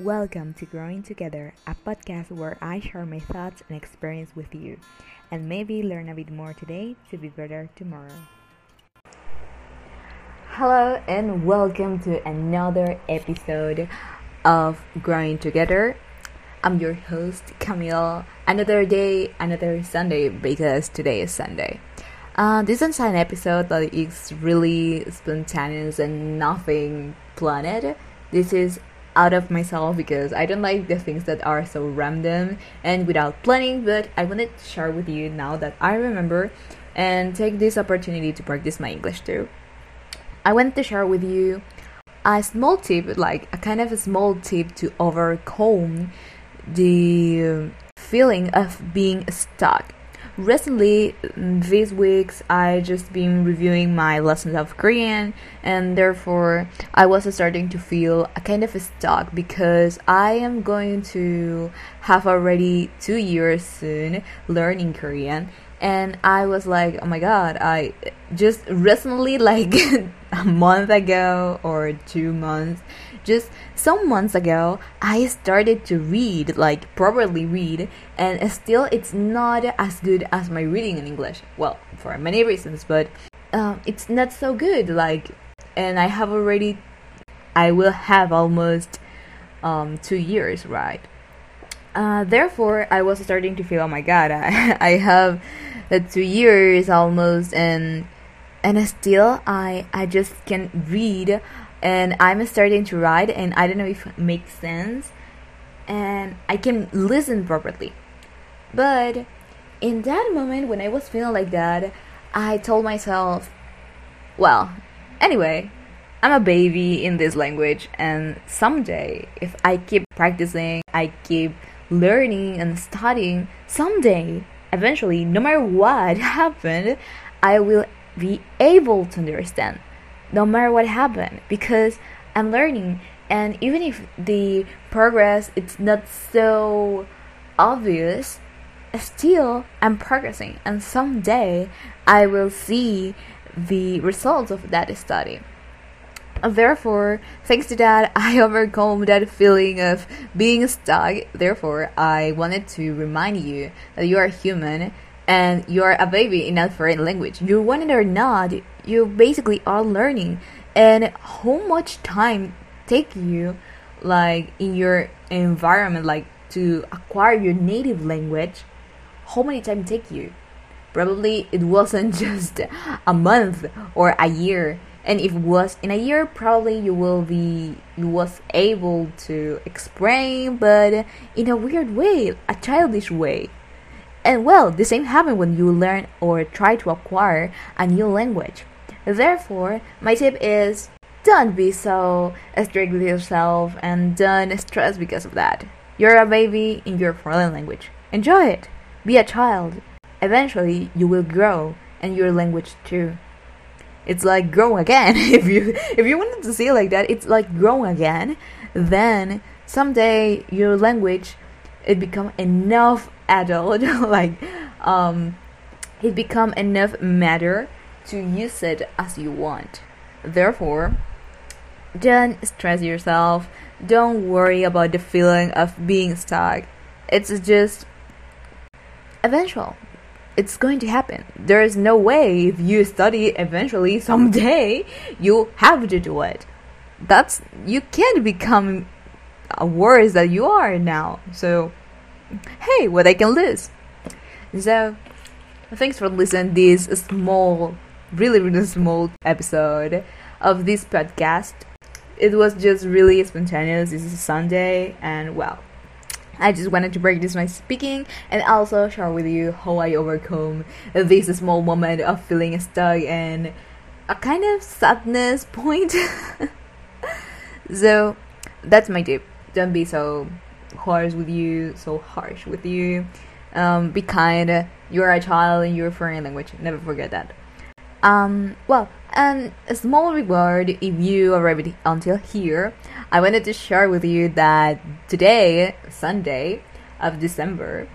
Welcome to Growing Together, a podcast where I share my thoughts and experience with you, and maybe learn a bit more today to be better tomorrow. Hello, and welcome to another episode of Growing Together. I'm your host, Camille. Another day, another Sunday, because today is Sunday. Uh, this is an episode that is really spontaneous and nothing planned. This is out of myself because I don't like the things that are so random and without planning, but I wanted to share with you now that I remember and take this opportunity to practice my English too. I wanted to share with you a small tip, like a kind of a small tip to overcome the feeling of being stuck recently these weeks i just been reviewing my lessons of korean and therefore i was starting to feel a kind of stuck because i am going to have already two years soon learning korean. And i was like oh my god i just recently like a month ago or two months just some months ago i started to read like properly read and still it's not as good as my reading in english. Well for many reasons but um, it's not so good like and i have already i will have almost um, two years right? Uh, therefore i was starting to feel oh my god i, I have uh, two years almost and and still i i just can't read and I'm starting to write, and I don't know if it makes sense, and I can listen properly. But in that moment, when I was feeling like that, I told myself, well, anyway, I'm a baby in this language, and someday, if I keep practicing, I keep learning and studying, someday, eventually, no matter what happened, I will be able to understand no matter what happened because I'm learning and even if the progress it's not so obvious still I'm progressing and someday I will see the results of that study. Uh, therefore, thanks to that, I overcome that feeling of being stuck. Therefore, I wanted to remind you that you are human and you're a baby in a foreign language. You want it or not, you basically are learning. And how much time take you like in your environment like to acquire your native language? How many time take you? Probably it wasn't just a month or a year. And if it was in a year, probably you will be you was able to explain, but in a weird way, a childish way. And well, the same happens when you learn or try to acquire a new language. Therefore, my tip is don't be so strict with yourself and don't stress because of that. You're a baby in your foreign language. Enjoy it. Be a child. Eventually, you will grow and your language too. It's like grow again. if you if you wanted to see it like that, it's like grow again. Then someday your language it become enough adult like um it become enough matter to use it as you want. Therefore don't stress yourself. Don't worry about the feeling of being stuck. It's just eventual. It's going to happen. There is no way if you study eventually someday you have to do it. That's you can't become Uh, worse than you are now so hey, what I can lose. So, thanks for listening this small, really, really small episode of this podcast. It was just really spontaneous. This is Sunday, and well, I just wanted to practice my speaking and also share with you how I overcome this small moment of feeling stuck and a kind of sadness point. so, that's my tip. Don't be so harsh with you, so harsh with you. Um, be kind. You're a child in your foreign language. Never forget that. Um, well, and a small reward if you arrived until here. I wanted to share with you that today, Sunday of December,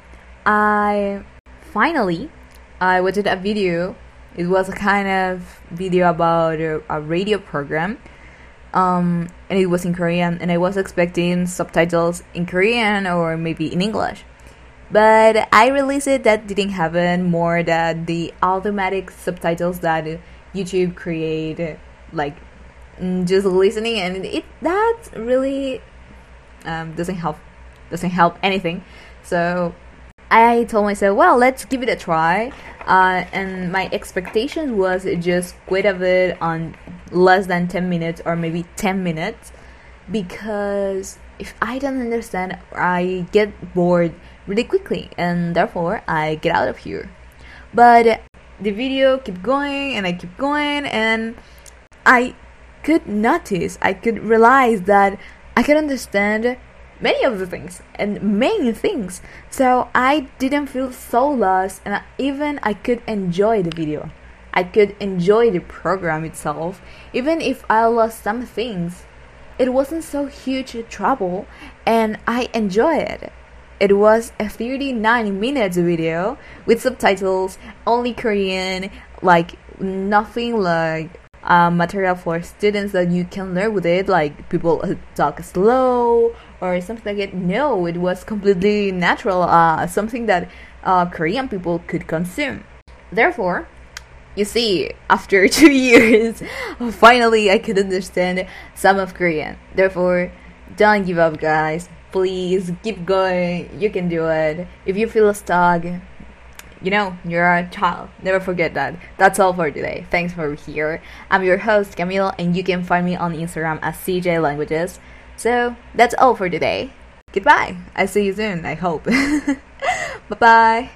I finally I watched a video. It was a kind of video about a, a radio program um, and it was in Korean, and I was expecting subtitles in Korean or maybe in English. But I realized it that didn't happen more than the automatic subtitles that YouTube create, like mm, just listening, and it that really um, doesn't help doesn't help anything. So I told myself, well, let's give it a try. Uh, and my expectation was just quit of it on less than 10 minutes or maybe 10 minutes because if I don't understand, I get bored really quickly and therefore I get out of here. But the video kept going and I kept going and I could notice, I could realize that I could understand many of the things and many things. So I didn't feel so lost and even I could enjoy the video. I could enjoy the program itself, even if I lost some things. It wasn't so huge a trouble and I enjoyed it. It was a 39 minutes video with subtitles, only Korean, like nothing like uh, material for students that you can learn with it, like people talk slow or something like it. No, it was completely natural, uh, something that uh, Korean people could consume. Therefore, you see, after two years, finally I could understand some of Korean. Therefore, don't give up, guys. Please keep going. You can do it. If you feel stuck, you know, you're a child. Never forget that. That's all for today. Thanks for here. I'm your host, Camille, and you can find me on Instagram as CJ Languages. So, that's all for today. Goodbye. I see you soon, I hope. bye bye.